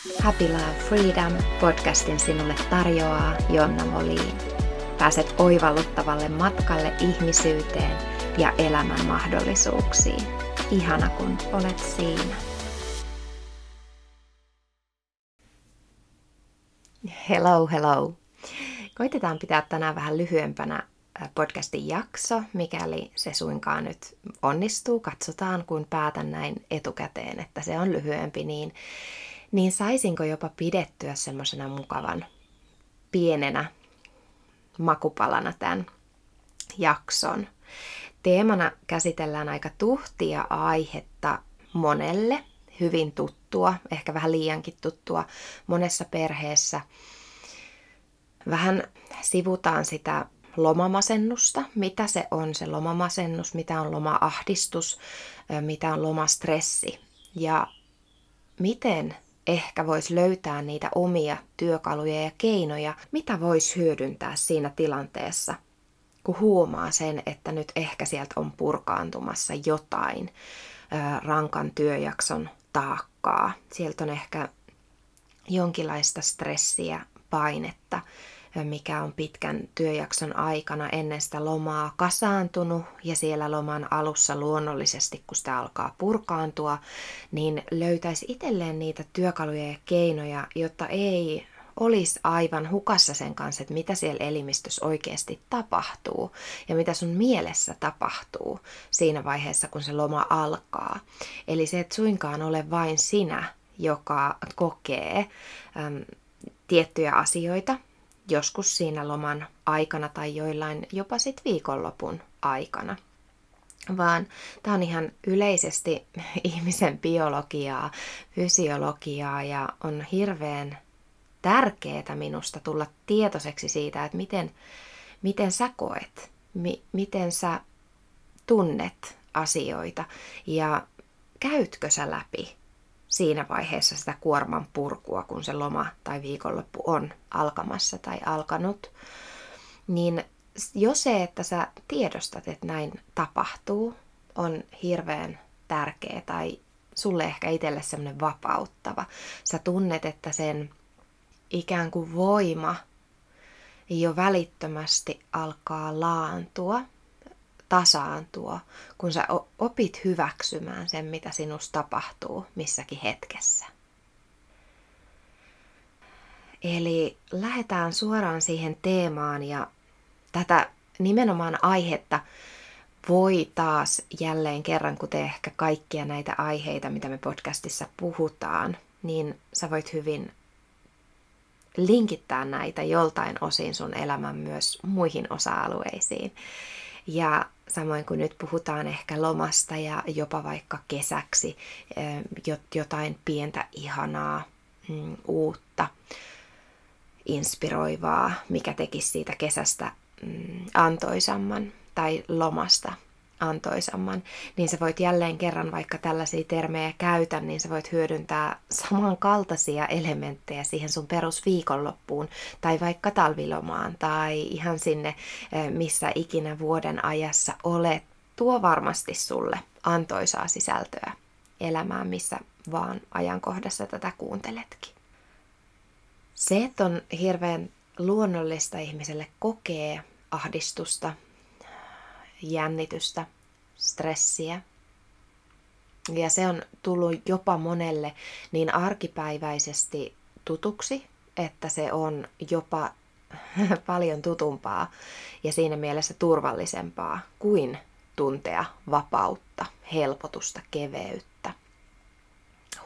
Happy Love Freedom podcastin sinulle tarjoaa Jonna Moliin. Pääset oivalluttavalle matkalle ihmisyyteen ja elämän mahdollisuuksiin. Ihana kun olet siinä. Hello, hello. Koitetaan pitää tänään vähän lyhyempänä podcastin jakso, mikäli se suinkaan nyt onnistuu. Katsotaan, kun päätän näin etukäteen, että se on lyhyempi, niin, niin saisinko jopa pidettyä semmoisena mukavan pienenä makupalana tämän jakson. Teemana käsitellään aika tuhtia aihetta monelle, hyvin tuttua, ehkä vähän liiankin tuttua monessa perheessä. Vähän sivutaan sitä lomamasennusta, mitä se on se lomamasennus, mitä on lomaahdistus, mitä on lomastressi ja miten ehkä voisi löytää niitä omia työkaluja ja keinoja, mitä voisi hyödyntää siinä tilanteessa, kun huomaa sen, että nyt ehkä sieltä on purkaantumassa jotain rankan työjakson taakkaa. Sieltä on ehkä jonkinlaista stressiä, painetta, mikä on pitkän työjakson aikana ennen sitä lomaa kasaantunut ja siellä loman alussa luonnollisesti, kun sitä alkaa purkaantua, niin löytäisi itselleen niitä työkaluja ja keinoja, jotta ei olisi aivan hukassa sen kanssa, että mitä siellä elimistössä oikeasti tapahtuu ja mitä sun mielessä tapahtuu siinä vaiheessa, kun se loma alkaa. Eli se, että suinkaan ole vain sinä, joka kokee äm, tiettyjä asioita, joskus siinä loman aikana tai joillain jopa sit viikonlopun aikana. Vaan tämä on ihan yleisesti ihmisen biologiaa, fysiologiaa ja on hirveän tärkeää minusta tulla tietoiseksi siitä, että miten, miten sä koet, mi, miten sä tunnet asioita ja käytkö sä läpi siinä vaiheessa sitä kuorman purkua, kun se loma tai viikonloppu on alkamassa tai alkanut, niin jo se, että sä tiedostat, että näin tapahtuu, on hirveän tärkeä tai sulle ehkä itselle semmoinen vapauttava. Sä tunnet, että sen ikään kuin voima jo välittömästi alkaa laantua tasaantua, kun sä opit hyväksymään sen, mitä sinusta tapahtuu missäkin hetkessä. Eli lähdetään suoraan siihen teemaan ja tätä nimenomaan aihetta voi taas jälleen kerran, kuten ehkä kaikkia näitä aiheita, mitä me podcastissa puhutaan, niin sä voit hyvin linkittää näitä joltain osin sun elämän myös muihin osa-alueisiin. Ja samoin kuin nyt puhutaan ehkä lomasta ja jopa vaikka kesäksi jotain pientä ihanaa, mm, uutta, inspiroivaa, mikä tekisi siitä kesästä mm, antoisamman tai lomasta antoisamman, niin sä voit jälleen kerran, vaikka tällaisia termejä käytä, niin sä voit hyödyntää samankaltaisia elementtejä siihen sun perusviikonloppuun tai vaikka talvilomaan tai ihan sinne, eh, missä ikinä vuoden ajassa olet. Tuo varmasti sulle antoisaa sisältöä elämään, missä vaan ajankohdassa tätä kuunteletkin. Se, että on hirveän luonnollista ihmiselle kokee ahdistusta, jännitystä, stressiä. Ja se on tullut jopa monelle niin arkipäiväisesti tutuksi, että se on jopa paljon tutumpaa ja siinä mielessä turvallisempaa kuin tuntea vapautta, helpotusta, keveyttä,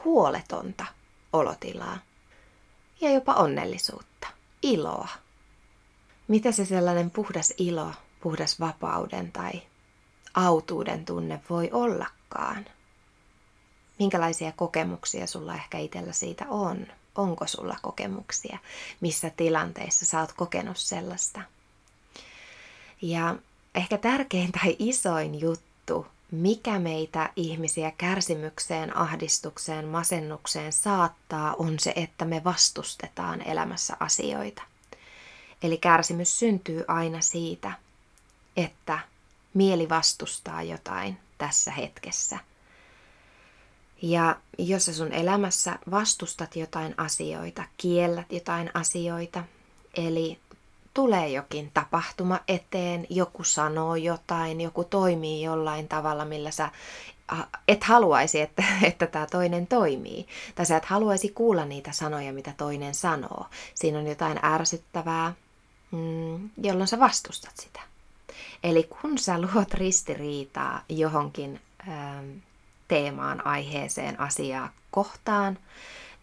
huoletonta olotilaa ja jopa onnellisuutta, iloa. Mitä se sellainen puhdas ilo puhdas vapauden tai autuuden tunne voi ollakaan. Minkälaisia kokemuksia sulla ehkä itsellä siitä on? Onko sulla kokemuksia? Missä tilanteissa sä oot kokenut sellaista? Ja ehkä tärkein tai isoin juttu, mikä meitä ihmisiä kärsimykseen, ahdistukseen, masennukseen saattaa, on se, että me vastustetaan elämässä asioita. Eli kärsimys syntyy aina siitä, että mieli vastustaa jotain tässä hetkessä. Ja jos sä sun elämässä vastustat jotain asioita, kiellät jotain asioita, eli tulee jokin tapahtuma eteen, joku sanoo jotain, joku toimii jollain tavalla, millä sä et haluaisi, että, että tämä toinen toimii. Tai sä et haluaisi kuulla niitä sanoja, mitä toinen sanoo. Siinä on jotain ärsyttävää, mm, jolloin sä vastustat sitä. Eli kun sä luot ristiriitaa johonkin ähm, teemaan, aiheeseen, asiaa kohtaan,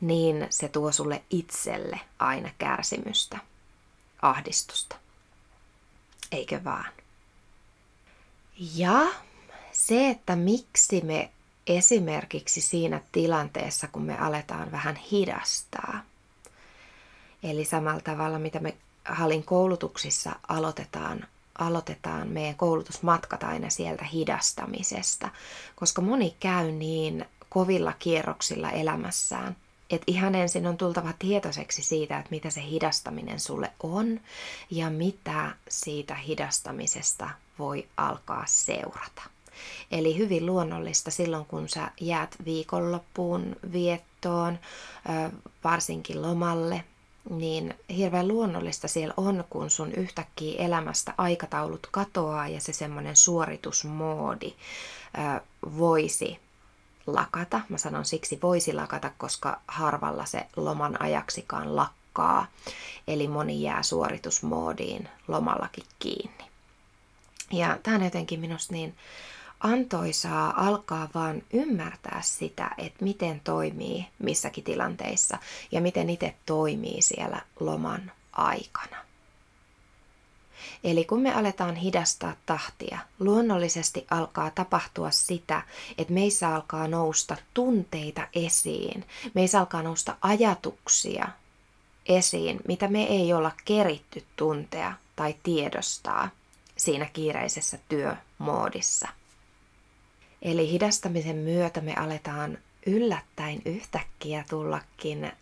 niin se tuo sulle itselle aina kärsimystä, ahdistusta. Eikö vaan? Ja se, että miksi me esimerkiksi siinä tilanteessa, kun me aletaan vähän hidastaa, eli samalla tavalla, mitä me Halin koulutuksissa aloitetaan, aloitetaan meidän koulutusmatkat aina sieltä hidastamisesta, koska moni käy niin kovilla kierroksilla elämässään, että ihan ensin on tultava tietoiseksi siitä, että mitä se hidastaminen sulle on ja mitä siitä hidastamisesta voi alkaa seurata. Eli hyvin luonnollista silloin, kun sä jäät viikonloppuun viettoon, varsinkin lomalle, niin hirveän luonnollista siellä on, kun sun yhtäkkiä elämästä aikataulut katoaa ja se semmoinen suoritusmoodi voisi lakata. Mä sanon siksi voisi lakata, koska harvalla se loman ajaksikaan lakkaa. Eli moni jää suoritusmoodiin lomallakin kiinni. Ja tämä on jotenkin minusta niin antoisaa alkaa vaan ymmärtää sitä, että miten toimii missäkin tilanteissa ja miten itse toimii siellä loman aikana. Eli kun me aletaan hidastaa tahtia, luonnollisesti alkaa tapahtua sitä, että meissä alkaa nousta tunteita esiin, meissä alkaa nousta ajatuksia esiin, mitä me ei olla keritty tuntea tai tiedostaa siinä kiireisessä työmoodissa – Eli hidastamisen myötä me aletaan yllättäen yhtäkkiä tullakin äm,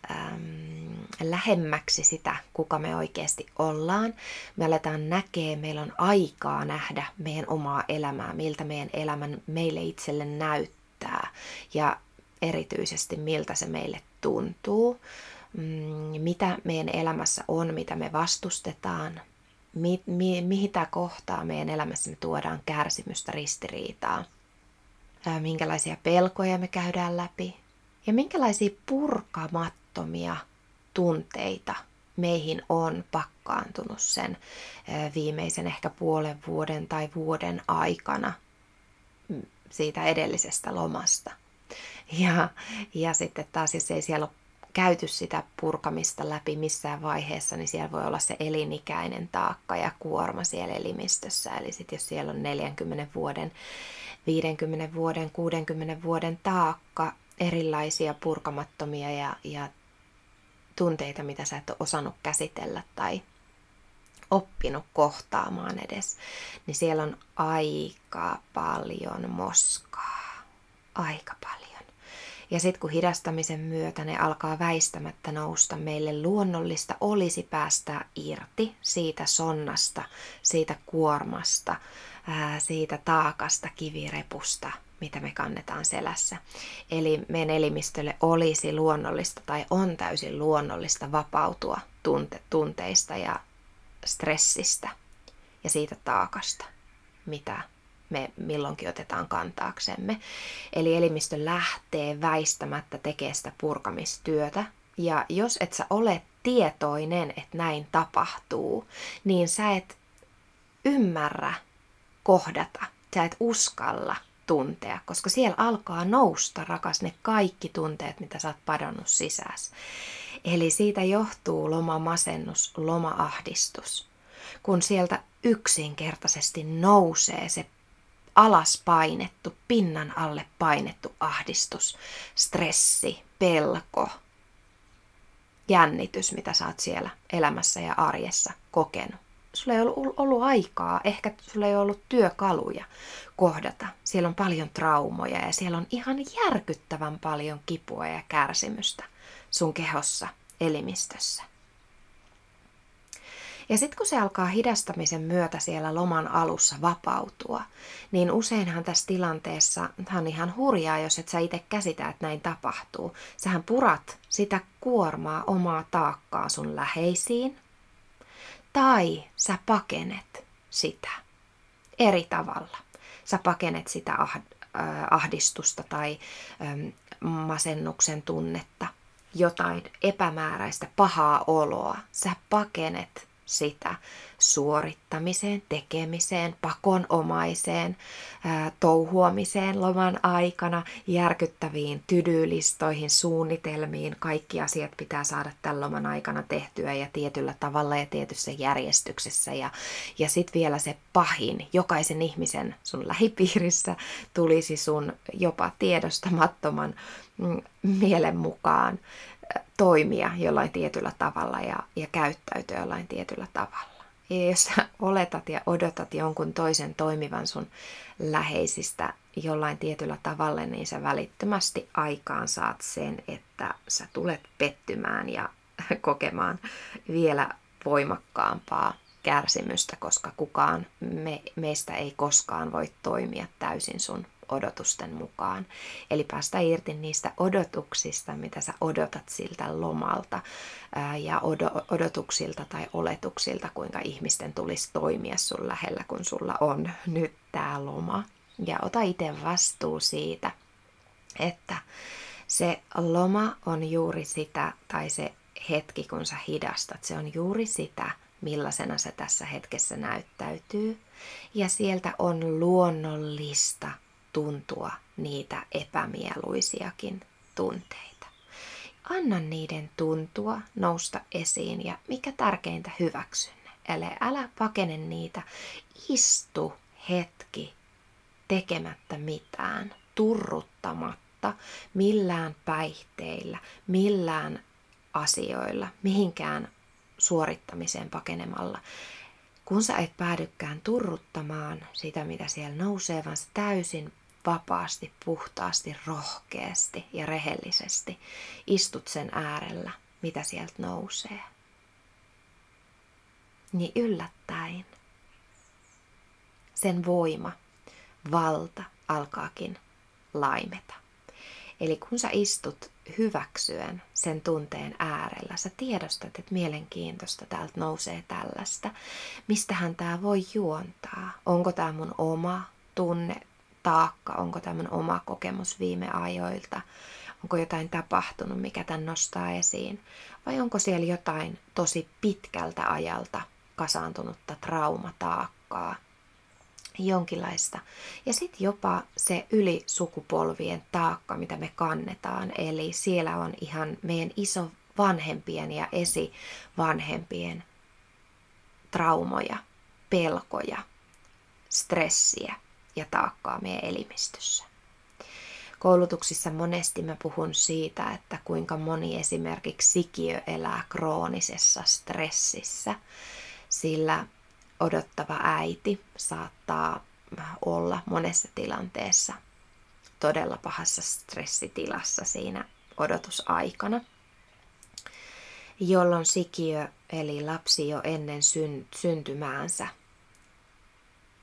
lähemmäksi sitä, kuka me oikeasti ollaan. Me aletaan näkee, meillä on aikaa nähdä meidän omaa elämää, miltä meidän elämän meille itselle näyttää ja erityisesti miltä se meille tuntuu, mm, mitä meidän elämässä on, mitä me vastustetaan, mi, mi, tämä kohtaa meidän elämässä me tuodaan kärsimystä, ristiriitaa – minkälaisia pelkoja me käydään läpi ja minkälaisia purkamattomia tunteita meihin on pakkaantunut sen viimeisen ehkä puolen vuoden tai vuoden aikana siitä edellisestä lomasta. Ja, ja sitten taas, jos ei siellä ole käyty sitä purkamista läpi missään vaiheessa, niin siellä voi olla se elinikäinen taakka ja kuorma siellä elimistössä. Eli sitten jos siellä on 40 vuoden 50 vuoden, 60 vuoden taakka erilaisia purkamattomia ja, ja tunteita, mitä sä et ole osannut käsitellä tai oppinut kohtaamaan edes, niin siellä on aika paljon moskaa. Aika paljon. Ja sitten kun hidastamisen myötä ne alkaa väistämättä nousta, meille luonnollista olisi päästä irti siitä sonnasta, siitä kuormasta, siitä taakasta, kivirepusta, mitä me kannetaan selässä. Eli meidän elimistölle olisi luonnollista tai on täysin luonnollista vapautua tunte- tunteista ja stressistä ja siitä taakasta, mitä me milloinkin otetaan kantaaksemme. Eli elimistö lähtee väistämättä tekemään sitä purkamistyötä. Ja jos et sä ole tietoinen, että näin tapahtuu, niin sä et ymmärrä kohdata. Sä et uskalla tuntea, koska siellä alkaa nousta, rakas, ne kaikki tunteet, mitä sä oot padonnut sisäs. Eli siitä johtuu lomamasennus, lomaahdistus. Kun sieltä yksinkertaisesti nousee se alas painettu, pinnan alle painettu ahdistus, stressi, pelko, jännitys, mitä sä oot siellä elämässä ja arjessa kokenut. Sulla ei ollut, ollut aikaa, ehkä sulla ei ollut työkaluja kohdata. Siellä on paljon traumoja ja siellä on ihan järkyttävän paljon kipua ja kärsimystä sun kehossa, elimistössä. Ja sitten kun se alkaa hidastamisen myötä siellä loman alussa vapautua, niin useinhan tässä tilanteessa, on ihan hurjaa, jos et sä itse käsitä, että näin tapahtuu. Sähän purat sitä kuormaa, omaa taakkaa sun läheisiin, tai sä pakenet sitä eri tavalla. Sä pakenet sitä ahdistusta tai masennuksen tunnetta, jotain epämääräistä pahaa oloa. Sä pakenet sitä suorittamiseen, tekemiseen, pakonomaiseen, touhuamiseen loman aikana, järkyttäviin tydylistoihin, suunnitelmiin. Kaikki asiat pitää saada tämän loman aikana tehtyä ja tietyllä tavalla ja tietyssä järjestyksessä. Ja, ja sitten vielä se pahin, jokaisen ihmisen sun lähipiirissä tulisi sun jopa tiedostamattoman mm, mielen mukaan toimia jollain tietyllä tavalla ja, ja käyttäytyä jollain tietyllä tavalla. Ja jos sä oletat ja odotat jonkun toisen toimivan sun läheisistä jollain tietyllä tavalla, niin sä välittömästi aikaan saat sen, että sä tulet pettymään ja kokemaan vielä voimakkaampaa kärsimystä, koska kukaan me, meistä ei koskaan voi toimia täysin sun odotusten mukaan. Eli päästä irti niistä odotuksista, mitä sä odotat siltä lomalta ja odotuksilta tai oletuksilta, kuinka ihmisten tulisi toimia sun lähellä, kun sulla on nyt tämä loma. Ja ota itse vastuu siitä, että se loma on juuri sitä, tai se hetki, kun sä hidastat, se on juuri sitä, millaisena se tässä hetkessä näyttäytyy. Ja sieltä on luonnollista tuntua niitä epämieluisiakin tunteita. Anna niiden tuntua, nousta esiin ja mikä tärkeintä hyväksy ne. Eli älä pakene niitä, istu hetki tekemättä mitään, turruttamatta millään päihteillä, millään asioilla, mihinkään suorittamiseen pakenemalla. Kun sä et päädykään turruttamaan sitä, mitä siellä nousee, vaan sä täysin vapaasti, puhtaasti, rohkeasti ja rehellisesti istut sen äärellä, mitä sieltä nousee. Niin yllättäen sen voima, valta alkaakin laimeta. Eli kun sä istut hyväksyen sen tunteen äärellä, sä tiedostat, että mielenkiintoista täältä nousee tällaista. Mistähän tämä voi juontaa? Onko tämä mun oma tunne, taakka? Onko tämä mun oma kokemus viime ajoilta? Onko jotain tapahtunut, mikä tämän nostaa esiin? Vai onko siellä jotain tosi pitkältä ajalta kasaantunutta traumataakkaa, jonkinlaista. Ja sitten jopa se ylisukupolvien taakka, mitä me kannetaan. Eli siellä on ihan meidän iso vanhempien ja esivanhempien traumoja, pelkoja, stressiä ja taakkaa meidän elimistössä. Koulutuksissa monesti mä puhun siitä, että kuinka moni esimerkiksi sikiö elää kroonisessa stressissä, sillä odottava äiti saattaa olla monessa tilanteessa todella pahassa stressitilassa siinä odotusaikana, jolloin sikiö eli lapsi jo ennen syntymäänsä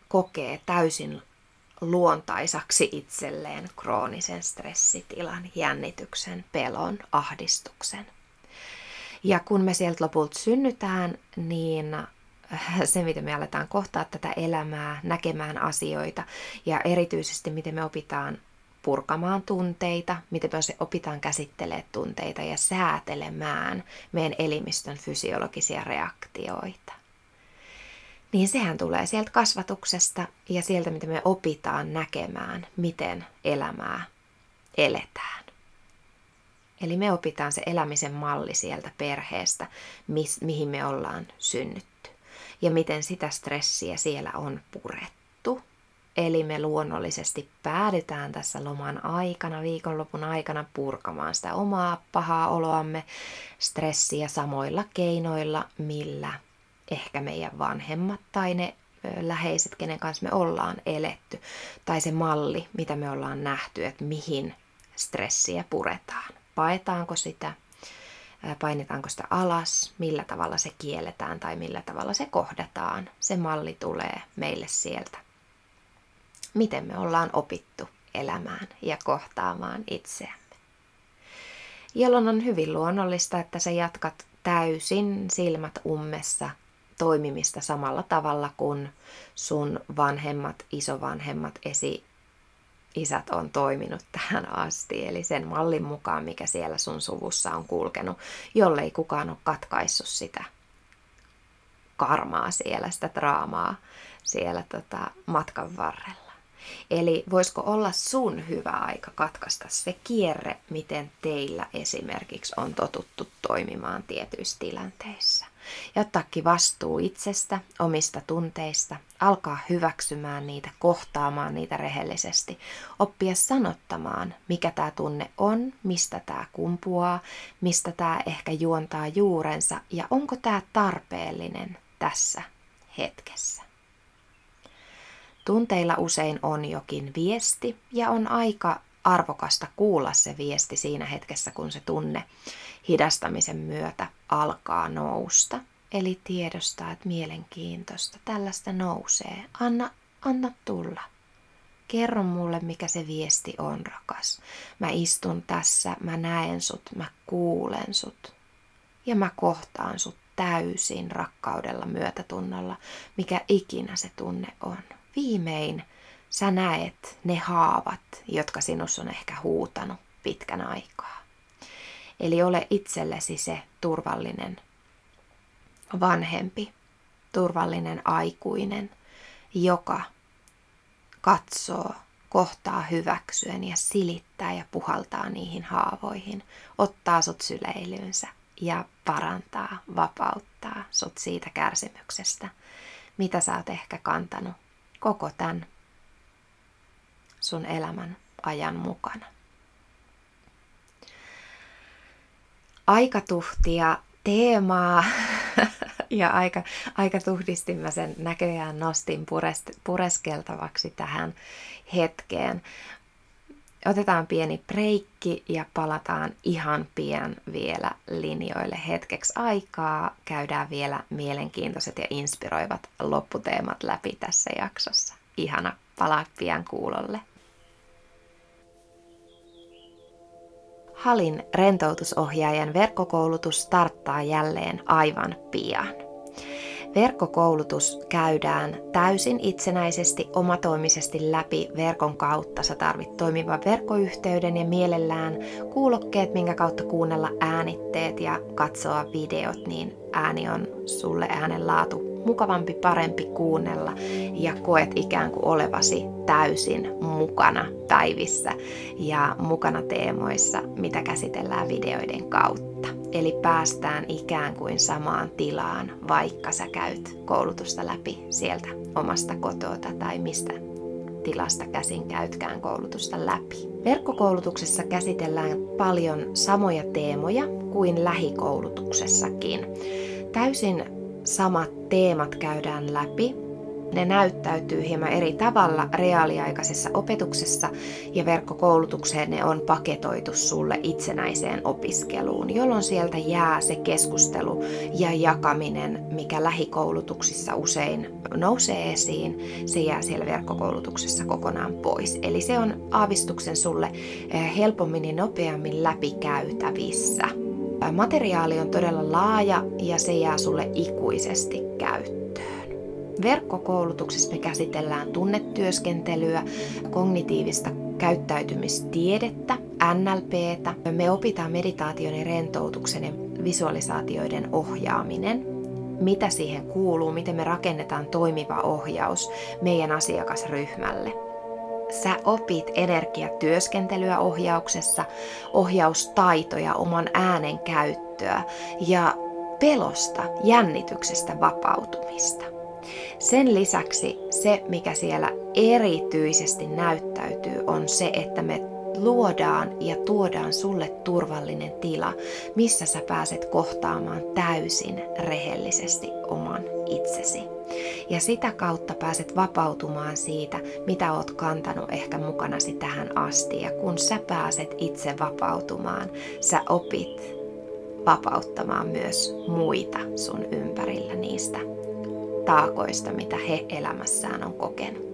kokee täysin luontaisaksi itselleen kroonisen stressitilan, jännityksen, pelon, ahdistuksen. Ja kun me sieltä lopulta synnytään, niin se, miten me aletaan kohtaa tätä elämää, näkemään asioita ja erityisesti miten me opitaan purkamaan tunteita, miten me opitaan käsittelemään tunteita ja säätelemään meidän elimistön fysiologisia reaktioita. Niin sehän tulee sieltä kasvatuksesta ja sieltä, miten me opitaan näkemään, miten elämää eletään. Eli me opitaan se elämisen malli sieltä perheestä, mihin me ollaan synnytty ja miten sitä stressiä siellä on purettu. Eli me luonnollisesti päädytään tässä loman aikana, viikonlopun aikana purkamaan sitä omaa pahaa oloamme, stressiä samoilla keinoilla, millä ehkä meidän vanhemmat tai ne läheiset, kenen kanssa me ollaan eletty, tai se malli, mitä me ollaan nähty, että mihin stressiä puretaan. Paetaanko sitä painetaanko sitä alas, millä tavalla se kielletään tai millä tavalla se kohdataan. Se malli tulee meille sieltä. Miten me ollaan opittu elämään ja kohtaamaan itseämme. Jolloin on hyvin luonnollista, että sä jatkat täysin silmät ummessa toimimista samalla tavalla kuin sun vanhemmat, isovanhemmat, esi isät on toiminut tähän asti, eli sen mallin mukaan, mikä siellä sun suvussa on kulkenut, jollei kukaan ole katkaissut sitä karmaa siellä, sitä draamaa siellä tota, matkan varrella. Eli voisiko olla sun hyvä aika katkaista se kierre, miten teillä esimerkiksi on totuttu toimimaan tietyissä tilanteissa. Ja ottaakin vastuu itsestä, omista tunteista, alkaa hyväksymään niitä, kohtaamaan niitä rehellisesti, oppia sanottamaan, mikä tämä tunne on, mistä tämä kumpuaa, mistä tämä ehkä juontaa juurensa ja onko tämä tarpeellinen tässä hetkessä. Tunteilla usein on jokin viesti ja on aika arvokasta kuulla se viesti siinä hetkessä, kun se tunne hidastamisen myötä alkaa nousta. Eli tiedostaa, että mielenkiintoista, tällaista nousee. Anna, anna tulla. Kerro mulle, mikä se viesti on, rakas. Mä istun tässä, mä näen sut, mä kuulen sut. Ja mä kohtaan sut täysin rakkaudella, myötätunnolla, mikä ikinä se tunne on viimein sä näet ne haavat, jotka sinussa on ehkä huutanut pitkän aikaa. Eli ole itsellesi se turvallinen vanhempi, turvallinen aikuinen, joka katsoo, kohtaa hyväksyen ja silittää ja puhaltaa niihin haavoihin, ottaa sut syleilyynsä ja parantaa, vapauttaa sut siitä kärsimyksestä, mitä sä oot ehkä kantanut koko tämän sun elämän ajan mukana. Aikatuhtia, teemaa ja aika, aika tuhdisti mä sen näköjään nostin purest, pureskeltavaksi tähän hetkeen. Otetaan pieni breikki ja palataan ihan pian vielä linjoille hetkeksi aikaa. Käydään vielä mielenkiintoiset ja inspiroivat lopputeemat läpi tässä jaksossa. Ihana, palaa pian kuulolle. Halin rentoutusohjaajan verkkokoulutus starttaa jälleen aivan pian. Verkkokoulutus käydään täysin itsenäisesti, omatoimisesti läpi verkon kautta. Sä tarvit toimivan verkkoyhteyden ja mielellään kuulokkeet, minkä kautta kuunnella äänitteet ja katsoa videot, niin ääni on sulle äänen laatu mukavampi, parempi kuunnella ja koet ikään kuin olevasi täysin mukana päivissä ja mukana teemoissa, mitä käsitellään videoiden kautta. Eli päästään ikään kuin samaan tilaan, vaikka sä käyt koulutusta läpi sieltä omasta kotota tai mistä tilasta käsin käytkään koulutusta läpi. Verkkokoulutuksessa käsitellään paljon samoja teemoja kuin lähikoulutuksessakin. Täysin samat teemat käydään läpi. Ne näyttäytyy hieman eri tavalla reaaliaikaisessa opetuksessa ja verkkokoulutukseen ne on paketoitu sulle itsenäiseen opiskeluun, jolloin sieltä jää se keskustelu ja jakaminen, mikä lähikoulutuksissa usein nousee esiin, se jää siellä verkkokoulutuksessa kokonaan pois. Eli se on aavistuksen sulle eh, helpommin ja nopeammin läpikäytävissä. Materiaali on todella laaja ja se jää sulle ikuisesti käyttöön. Verkkokoulutuksessa me käsitellään tunnetyöskentelyä, kognitiivista käyttäytymistiedettä, NLPtä. Me opitaan meditaation ja rentoutuksen ja visualisaatioiden ohjaaminen, mitä siihen kuuluu, miten me rakennetaan toimiva ohjaus meidän asiakasryhmälle sä opit energiatyöskentelyä ohjauksessa, ohjaustaitoja, oman äänen käyttöä ja pelosta, jännityksestä vapautumista. Sen lisäksi se, mikä siellä erityisesti näyttäytyy, on se, että me luodaan ja tuodaan sulle turvallinen tila, missä sä pääset kohtaamaan täysin rehellisesti oman itsesi. Ja sitä kautta pääset vapautumaan siitä, mitä oot kantanut ehkä mukanasi tähän asti. Ja kun sä pääset itse vapautumaan, sä opit vapauttamaan myös muita sun ympärillä niistä taakoista, mitä he elämässään on kokenut.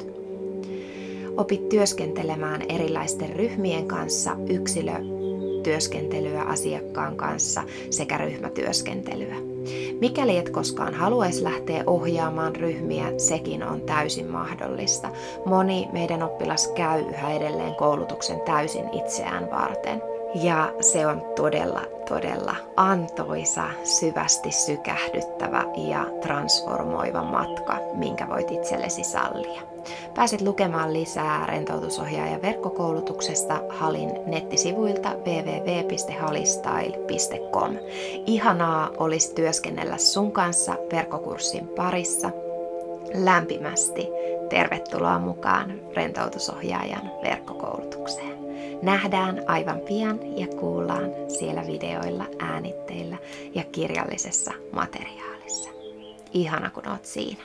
Opit työskentelemään erilaisten ryhmien kanssa, yksilötyöskentelyä asiakkaan kanssa sekä ryhmätyöskentelyä. Mikäli et koskaan haluaisi lähteä ohjaamaan ryhmiä, sekin on täysin mahdollista. Moni meidän oppilas käy yhä edelleen koulutuksen täysin itseään varten. Ja se on todella, todella antoisa, syvästi sykähdyttävä ja transformoiva matka, minkä voit itsellesi sallia. Pääset lukemaan lisää rentoutusohjaajan verkkokoulutuksesta Halin nettisivuilta www.halistyle.com. Ihanaa olisi työskennellä sun kanssa verkkokurssin parissa. Lämpimästi tervetuloa mukaan rentoutusohjaajan verkkokoulutukseen. Nähdään aivan pian ja kuullaan siellä videoilla, äänitteillä ja kirjallisessa materiaalissa. Ihana kun oot siinä.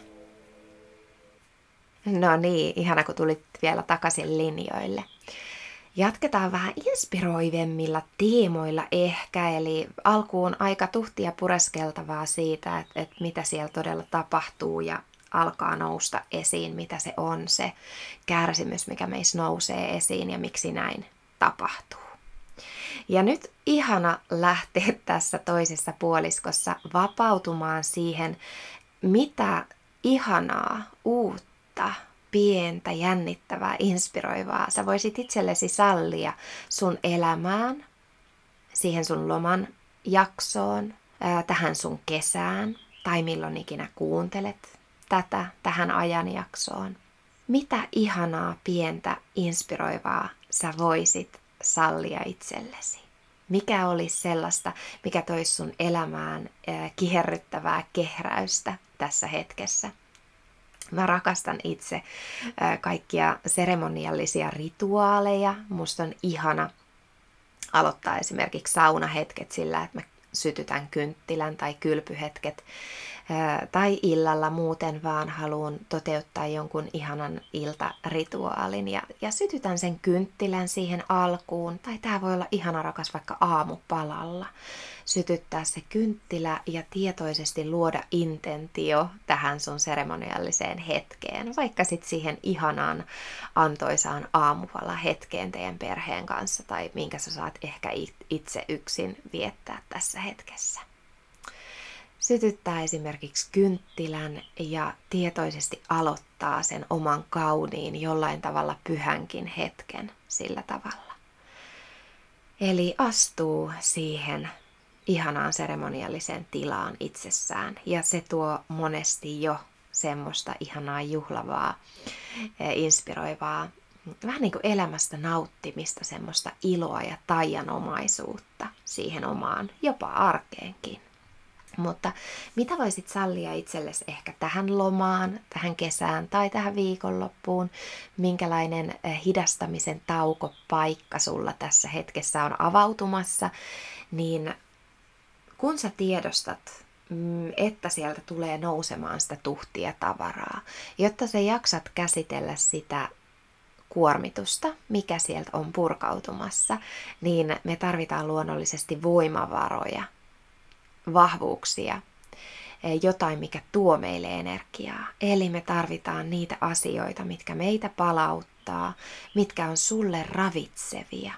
No niin, ihana kun tulit vielä takaisin linjoille. Jatketaan vähän inspiroivemmilla teemoilla ehkä, eli alkuun aika tuhtia pureskeltavaa siitä, että, että mitä siellä todella tapahtuu ja alkaa nousta esiin, mitä se on se kärsimys, mikä meissä nousee esiin ja miksi näin tapahtuu. Ja nyt ihana lähteä tässä toisessa puoliskossa vapautumaan siihen, mitä ihanaa, uutta, pientä, jännittävää, inspiroivaa sä voisit itsellesi sallia sun elämään, siihen sun loman jaksoon, tähän sun kesään tai milloin ikinä kuuntelet tätä tähän ajanjaksoon. Mitä ihanaa, pientä, inspiroivaa sä voisit sallia itsellesi? Mikä olisi sellaista, mikä toisi sun elämään kiherryttävää kehräystä tässä hetkessä? Mä rakastan itse kaikkia seremoniallisia rituaaleja. Musta on ihana aloittaa esimerkiksi saunahetket sillä, että mä sytytän kynttilän tai kylpyhetket tai illalla muuten vaan haluan toteuttaa jonkun ihanan iltarituaalin ja, ja sytytän sen kynttilän siihen alkuun. Tai tämä voi olla ihana rakas vaikka aamupalalla. Sytyttää se kynttilä ja tietoisesti luoda intentio tähän sun seremonialliseen hetkeen. Vaikka sitten siihen ihanaan antoisaan aamupala hetkeen teidän perheen kanssa tai minkä sä saat ehkä itse yksin viettää tässä hetkessä sytyttää esimerkiksi kynttilän ja tietoisesti aloittaa sen oman kauniin jollain tavalla pyhänkin hetken sillä tavalla. Eli astuu siihen ihanaan seremonialliseen tilaan itsessään ja se tuo monesti jo semmoista ihanaa juhlavaa, e, inspiroivaa, vähän niin kuin elämästä nauttimista, semmoista iloa ja taianomaisuutta siihen omaan, jopa arkeenkin. Mutta mitä voisit sallia itsellesi ehkä tähän lomaan, tähän kesään tai tähän viikonloppuun? Minkälainen eh, hidastamisen taukopaikka sulla tässä hetkessä on avautumassa? Niin kun sä tiedostat, mm, että sieltä tulee nousemaan sitä tuhtia tavaraa, jotta sä jaksat käsitellä sitä kuormitusta, mikä sieltä on purkautumassa, niin me tarvitaan luonnollisesti voimavaroja – vahvuuksia, eh, jotain, mikä tuo meille energiaa. Eli me tarvitaan niitä asioita, mitkä meitä palauttaa, mitkä on sulle ravitsevia.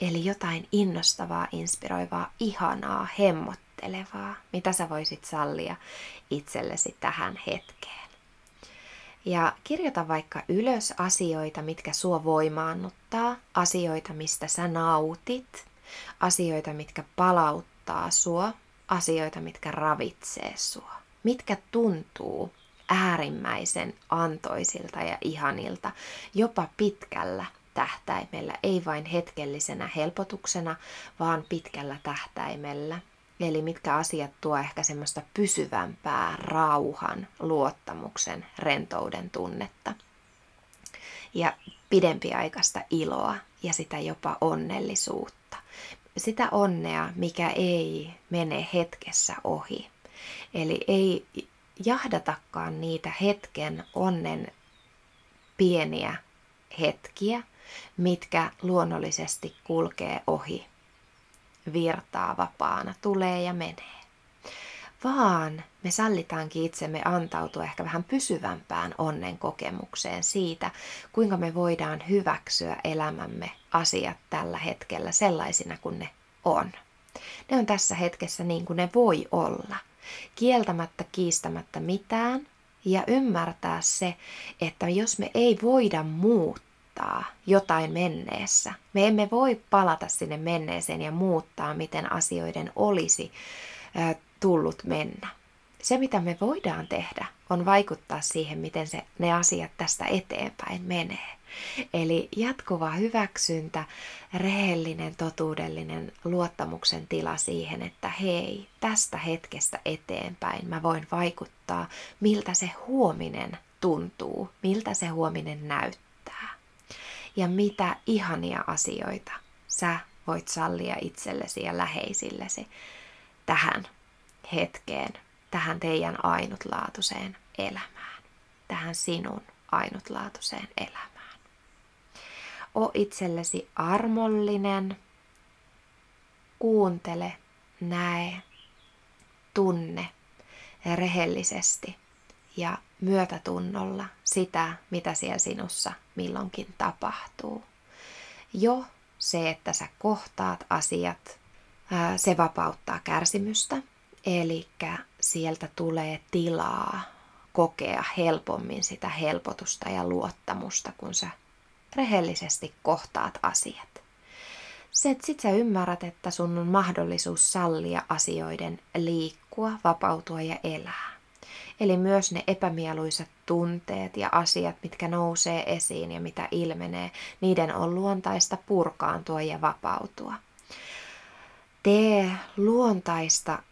Eli jotain innostavaa, inspiroivaa, ihanaa, hemmottelevaa, mitä sä voisit sallia itsellesi tähän hetkeen. Ja kirjoita vaikka ylös asioita, mitkä sua voimaannuttaa, asioita, mistä sä nautit, asioita, mitkä palauttaa auttaa sua, asioita, mitkä ravitsee sua, mitkä tuntuu äärimmäisen antoisilta ja ihanilta, jopa pitkällä tähtäimellä, ei vain hetkellisenä helpotuksena, vaan pitkällä tähtäimellä. Eli mitkä asiat tuo ehkä semmoista pysyvämpää rauhan, luottamuksen, rentouden tunnetta. Ja pidempiaikaista iloa ja sitä jopa onnellisuutta sitä onnea, mikä ei mene hetkessä ohi. Eli ei jahdatakaan niitä hetken onnen pieniä hetkiä, mitkä luonnollisesti kulkee ohi. virtaa vapaana, tulee ja menee. Vaan me sallitaankin itsemme antautua ehkä vähän pysyvämpään onnen kokemukseen siitä, kuinka me voidaan hyväksyä elämämme asiat tällä hetkellä sellaisina kuin ne on. Ne on tässä hetkessä niin kuin ne voi olla. Kieltämättä, kiistämättä mitään ja ymmärtää se, että jos me ei voida muuttaa jotain menneessä, me emme voi palata sinne menneeseen ja muuttaa, miten asioiden olisi tullut mennä. Se, mitä me voidaan tehdä, on vaikuttaa siihen, miten se, ne asiat tästä eteenpäin menee. Eli jatkuva hyväksyntä, rehellinen, totuudellinen luottamuksen tila siihen, että hei, tästä hetkestä eteenpäin mä voin vaikuttaa, miltä se huominen tuntuu, miltä se huominen näyttää. Ja mitä ihania asioita sä voit sallia itsellesi ja läheisillesi tähän hetkeen, tähän teidän ainutlaatuiseen elämään, tähän sinun ainutlaatuiseen elämään. O itsellesi armollinen, kuuntele, näe, tunne rehellisesti ja myötätunnolla sitä, mitä siellä sinussa milloinkin tapahtuu. Jo se, että sä kohtaat asiat, se vapauttaa kärsimystä, eli sieltä tulee tilaa kokea helpommin sitä helpotusta ja luottamusta, kun sä rehellisesti kohtaat asiat. Se, että sit sä ymmärrät, että sun on mahdollisuus sallia asioiden liikkua, vapautua ja elää. Eli myös ne epämieluisat tunteet ja asiat, mitkä nousee esiin ja mitä ilmenee, niiden on luontaista purkaantua ja vapautua. Tee luontaista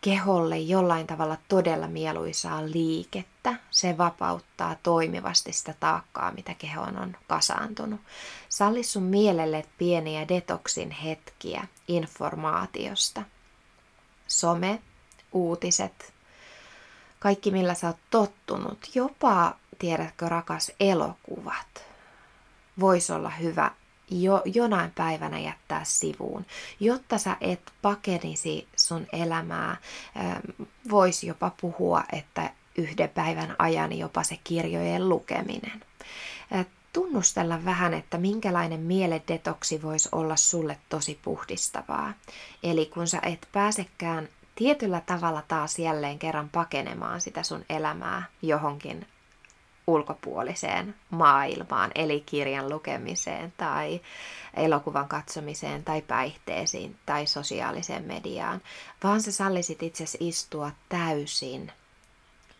keholle jollain tavalla todella mieluisaa liikettä. Se vapauttaa toimivasti sitä taakkaa, mitä kehoon on kasaantunut. Salli sun mielelle pieniä detoksin hetkiä informaatiosta. Some, uutiset, kaikki millä sä oot tottunut, jopa, tiedätkö rakas, elokuvat, voisi olla hyvä jo, jonain päivänä jättää sivuun, jotta sä et pakenisi sun elämää. Voisi jopa puhua, että yhden päivän ajan jopa se kirjojen lukeminen. Tunnustella vähän, että minkälainen mieledetoksi voisi olla sulle tosi puhdistavaa. Eli kun sä et pääsekään tietyllä tavalla taas jälleen kerran pakenemaan sitä sun elämää johonkin ulkopuoliseen maailmaan, eli kirjan lukemiseen tai elokuvan katsomiseen tai päihteisiin tai sosiaaliseen mediaan, vaan sä sallisit itse istua täysin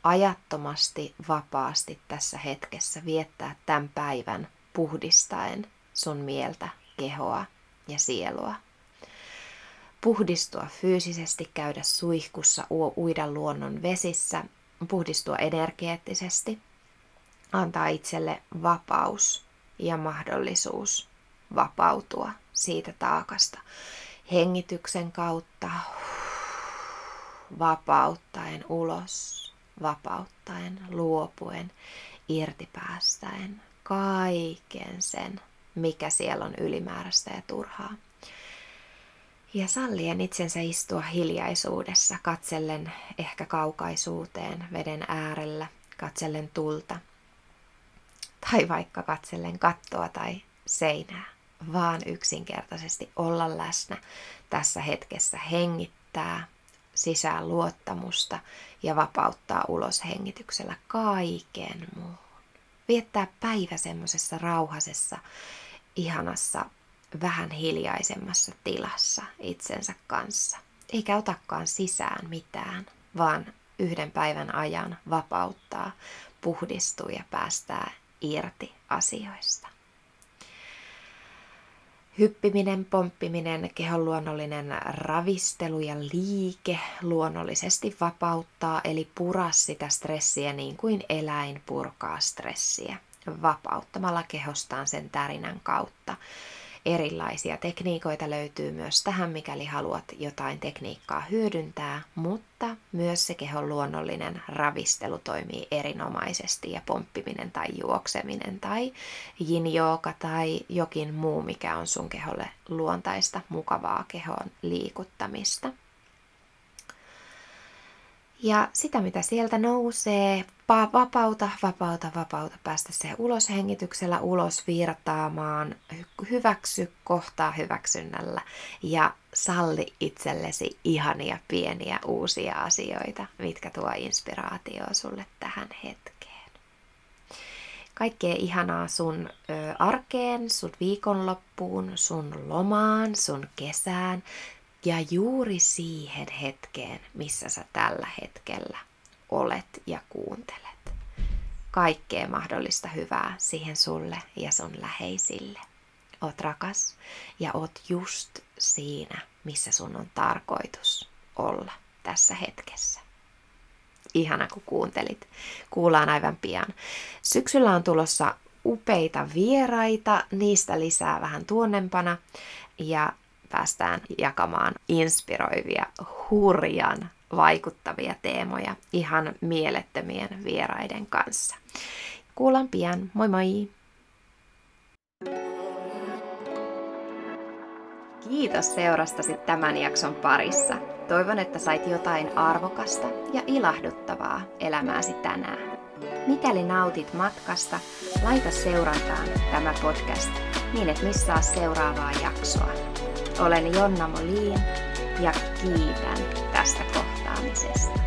ajattomasti, vapaasti tässä hetkessä, viettää tämän päivän puhdistaen sun mieltä, kehoa ja sielua. Puhdistua fyysisesti, käydä suihkussa, uida luonnon vesissä, puhdistua energeettisesti – antaa itselle vapaus ja mahdollisuus vapautua siitä taakasta hengityksen kautta, vapauttaen ulos, vapauttaen, luopuen, irtipäästäen kaiken sen, mikä siellä on ylimääräistä ja turhaa. Ja sallien itsensä istua hiljaisuudessa, katsellen ehkä kaukaisuuteen veden äärellä, katsellen tulta – tai vaikka katsellen kattoa tai seinää, vaan yksinkertaisesti olla läsnä tässä hetkessä, hengittää sisään luottamusta ja vapauttaa ulos hengityksellä kaiken muun. Viettää päivä semmoisessa rauhasessa, ihanassa, vähän hiljaisemmassa tilassa itsensä kanssa. Eikä otakaan sisään mitään, vaan yhden päivän ajan vapauttaa, puhdistuu ja päästää irti asioista. Hyppiminen, pomppiminen, kehon luonnollinen ravistelu ja liike luonnollisesti vapauttaa, eli pura sitä stressiä niin kuin eläin purkaa stressiä, vapauttamalla kehostaan sen tärinän kautta. Erilaisia tekniikoita löytyy myös tähän, mikäli haluat jotain tekniikkaa hyödyntää, mutta myös se kehon luonnollinen ravistelu toimii erinomaisesti ja pomppiminen tai juokseminen tai yin tai jokin muu, mikä on sun keholle luontaista, mukavaa kehon liikuttamista. Ja sitä, mitä sieltä nousee, vapauta, vapauta, vapauta, päästä se ulos hengityksellä, ulos virtaamaan, hyväksy, kohtaa hyväksynnällä ja salli itsellesi ihania pieniä uusia asioita, mitkä tuo inspiraatio sulle tähän hetkeen. Kaikkea ihanaa sun arkeen, sun viikonloppuun, sun lomaan, sun kesään, juuri siihen hetkeen, missä sä tällä hetkellä olet ja kuuntelet. Kaikkea mahdollista hyvää siihen sulle ja sun läheisille. Oot rakas ja oot just siinä, missä sun on tarkoitus olla tässä hetkessä. Ihana, kun kuuntelit. Kuullaan aivan pian. Syksyllä on tulossa upeita vieraita, niistä lisää vähän tuonnempana. Ja päästään jakamaan inspiroivia, hurjan vaikuttavia teemoja ihan mielettömien vieraiden kanssa. Kuullaan pian. Moi moi! Kiitos seurastasi tämän jakson parissa. Toivon, että sait jotain arvokasta ja ilahduttavaa elämääsi tänään. Mikäli nautit matkasta, laita seurantaan tämä podcast niin et missaa seuraavaa jaksoa. Olen Jonna Molin ja kiitän tästä kohtaamisesta.